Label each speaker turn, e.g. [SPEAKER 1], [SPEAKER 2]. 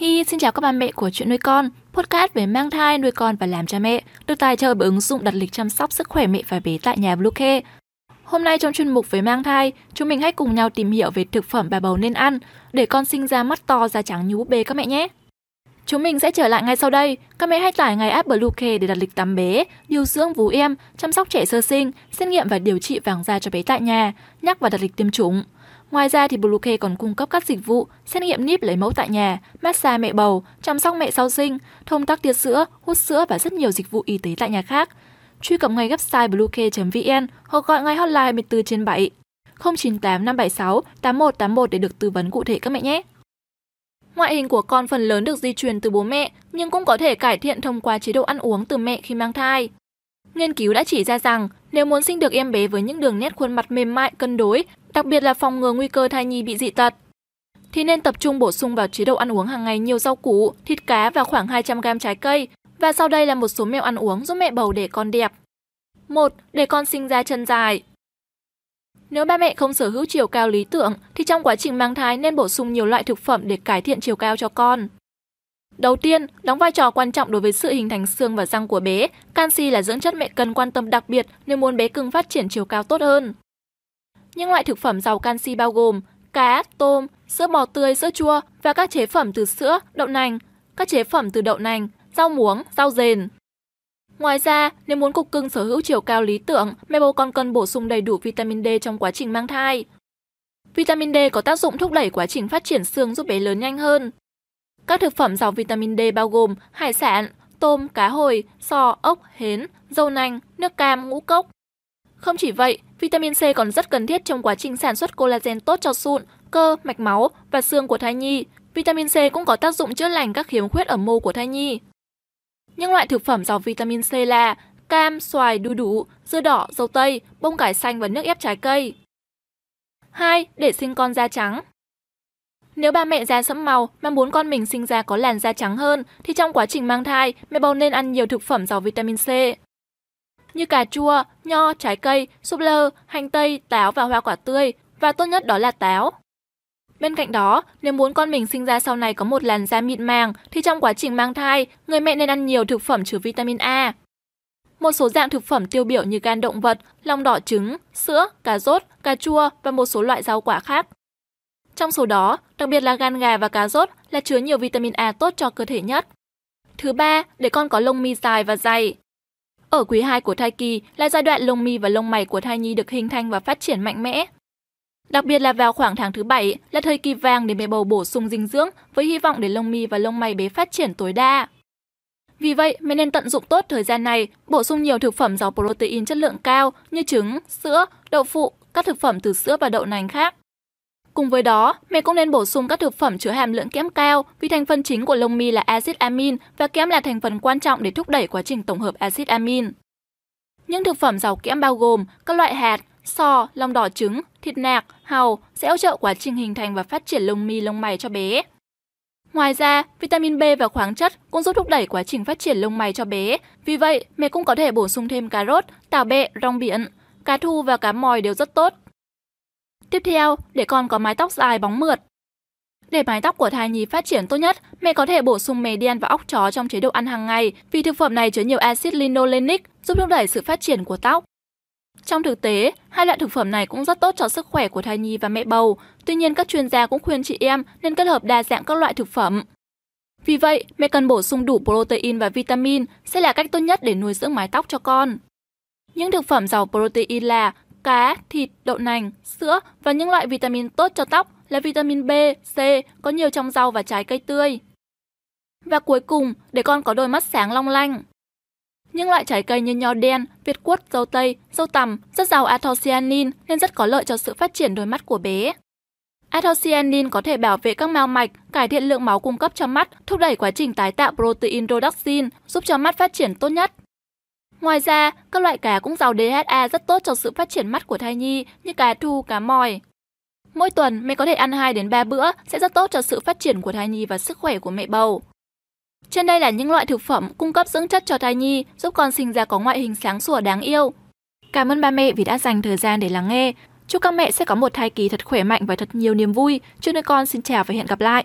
[SPEAKER 1] Hi, xin chào các bà mẹ của chuyện nuôi con, podcast về mang thai, nuôi con và làm cha mẹ, được tài trợ bởi ứng dụng đặt lịch chăm sóc sức khỏe mẹ và bé tại nhà Bluecare. Hôm nay trong chuyên mục về mang thai, chúng mình hãy cùng nhau tìm hiểu về thực phẩm bà bầu nên ăn để con sinh ra mắt to da trắng như búp bê các mẹ nhé. Chúng mình sẽ trở lại ngay sau đây. Các mẹ hãy tải ngay app Bluecare để đặt lịch tắm bé, điều dưỡng vú em, chăm sóc trẻ sơ sinh, xét nghiệm và điều trị vàng da cho bé tại nhà, nhắc và đặt lịch tiêm chủng. Ngoài ra thì Bluecare còn cung cấp các dịch vụ xét nghiệm níp lấy mẫu tại nhà, massage mẹ bầu, chăm sóc mẹ sau sinh, thông tắc tiết sữa, hút sữa và rất nhiều dịch vụ y tế tại nhà khác. Truy cập ngay website bluecare.vn hoặc gọi ngay hotline 24 trên 7 098 576 8181 để được tư vấn cụ thể các mẹ nhé. Ngoại hình của con phần lớn được di truyền từ bố mẹ, nhưng cũng có thể cải thiện thông qua chế độ ăn uống từ mẹ khi mang thai. Nghiên cứu đã chỉ ra rằng nếu muốn sinh được em bé với những đường nét khuôn mặt mềm mại, cân đối, đặc biệt là phòng ngừa nguy cơ thai nhi bị dị tật, thì nên tập trung bổ sung vào chế độ ăn uống hàng ngày nhiều rau củ, thịt cá và khoảng 200 g trái cây. Và sau đây là một số mẹo ăn uống giúp mẹ bầu để con đẹp. 1. Để con sinh ra chân dài. Nếu ba mẹ không sở hữu chiều cao lý tưởng thì trong quá trình mang thai nên bổ sung nhiều loại thực phẩm để cải thiện chiều cao cho con. Đầu tiên, đóng vai trò quan trọng đối với sự hình thành xương và răng của bé, canxi là dưỡng chất mẹ cần quan tâm đặc biệt nếu muốn bé cưng phát triển chiều cao tốt hơn. Những loại thực phẩm giàu canxi bao gồm cá, tôm, sữa bò tươi, sữa chua và các chế phẩm từ sữa, đậu nành, các chế phẩm từ đậu nành, rau muống, rau dền. Ngoài ra, nếu muốn cục cưng sở hữu chiều cao lý tưởng, mẹ bầu còn cần bổ sung đầy đủ vitamin D trong quá trình mang thai. Vitamin D có tác dụng thúc đẩy quá trình phát triển xương giúp bé lớn nhanh hơn. Các thực phẩm giàu vitamin D bao gồm hải sản, tôm, cá hồi, sò, ốc, hến, dâu nành, nước cam, ngũ cốc. Không chỉ vậy, vitamin C còn rất cần thiết trong quá trình sản xuất collagen tốt cho sụn, cơ, mạch máu và xương của thai nhi. Vitamin C cũng có tác dụng chữa lành các khiếm khuyết ở mô của thai nhi. Những loại thực phẩm giàu vitamin C là cam, xoài, đu đủ, dưa đỏ, dâu tây, bông cải xanh và nước ép trái cây. 2. Để sinh con da trắng Nếu ba mẹ da sẫm màu mà muốn con mình sinh ra có làn da trắng hơn thì trong quá trình mang thai, mẹ bầu nên ăn nhiều thực phẩm giàu vitamin C như cà chua, nho, trái cây, súp lơ, hành tây, táo và hoa quả tươi và tốt nhất đó là táo. Bên cạnh đó, nếu muốn con mình sinh ra sau này có một làn da mịn màng thì trong quá trình mang thai, người mẹ nên ăn nhiều thực phẩm chứa vitamin A. Một số dạng thực phẩm tiêu biểu như gan động vật, lòng đỏ trứng, sữa, cà rốt, cà chua và một số loại rau quả khác. Trong số đó, đặc biệt là gan gà và cà rốt là chứa nhiều vitamin A tốt cho cơ thể nhất. Thứ ba, để con có lông mi dài và dày. Ở quý 2 của thai kỳ là giai đoạn lông mi và lông mày của thai nhi được hình thành và phát triển mạnh mẽ. Đặc biệt là vào khoảng tháng thứ 7 là thời kỳ vàng để mẹ bầu bổ sung dinh dưỡng với hy vọng để lông mi và lông mày bé phát triển tối đa. Vì vậy, mẹ nên tận dụng tốt thời gian này, bổ sung nhiều thực phẩm giàu protein chất lượng cao như trứng, sữa, đậu phụ, các thực phẩm từ sữa và đậu nành khác. Cùng với đó, mẹ cũng nên bổ sung các thực phẩm chứa hàm lượng kẽm cao vì thành phần chính của lông mi là axit amin và kẽm là thành phần quan trọng để thúc đẩy quá trình tổng hợp axit amin. Những thực phẩm giàu kẽm bao gồm các loại hạt, sò, lòng đỏ trứng, thịt nạc, hàu sẽ hỗ trợ quá trình hình thành và phát triển lông mi lông mày cho bé. Ngoài ra, vitamin B và khoáng chất cũng giúp thúc đẩy quá trình phát triển lông mày cho bé. Vì vậy, mẹ cũng có thể bổ sung thêm cà rốt, tảo bẹ, rong biển. Cá thu và cá mòi đều rất tốt. Tiếp theo, để con có mái tóc dài bóng mượt. Để mái tóc của thai nhi phát triển tốt nhất, mẹ có thể bổ sung mè đen và óc chó trong chế độ ăn hàng ngày vì thực phẩm này chứa nhiều axit linolenic giúp thúc đẩy sự phát triển của tóc. Trong thực tế, hai loại thực phẩm này cũng rất tốt cho sức khỏe của thai nhi và mẹ bầu. Tuy nhiên, các chuyên gia cũng khuyên chị em nên kết hợp đa dạng các loại thực phẩm. Vì vậy, mẹ cần bổ sung đủ protein và vitamin sẽ là cách tốt nhất để nuôi dưỡng mái tóc cho con. Những thực phẩm giàu protein là cá, thịt, đậu nành, sữa và những loại vitamin tốt cho tóc là vitamin B, C có nhiều trong rau và trái cây tươi. Và cuối cùng, để con có đôi mắt sáng long lanh. Những loại trái cây như nho đen, việt quất, dâu tây, dâu tằm rất giàu anthocyanin nên rất có lợi cho sự phát triển đôi mắt của bé. Anthocyanin có thể bảo vệ các mao mạch, cải thiện lượng máu cung cấp cho mắt, thúc đẩy quá trình tái tạo protein rhodopsin, giúp cho mắt phát triển tốt nhất. Ngoài ra, các loại cá cũng giàu DHA rất tốt cho sự phát triển mắt của thai nhi như cá thu, cá mòi. Mỗi tuần, mẹ có thể ăn 2 đến 3 bữa sẽ rất tốt cho sự phát triển của thai nhi và sức khỏe của mẹ bầu. Trên đây là những loại thực phẩm cung cấp dưỡng chất cho thai nhi, giúp con sinh ra có ngoại hình sáng sủa đáng yêu. Cảm ơn ba mẹ vì đã dành thời gian để lắng nghe. Chúc các mẹ sẽ có một thai kỳ thật khỏe mạnh và thật nhiều niềm vui. Chúc nuôi con xin chào và hẹn gặp lại.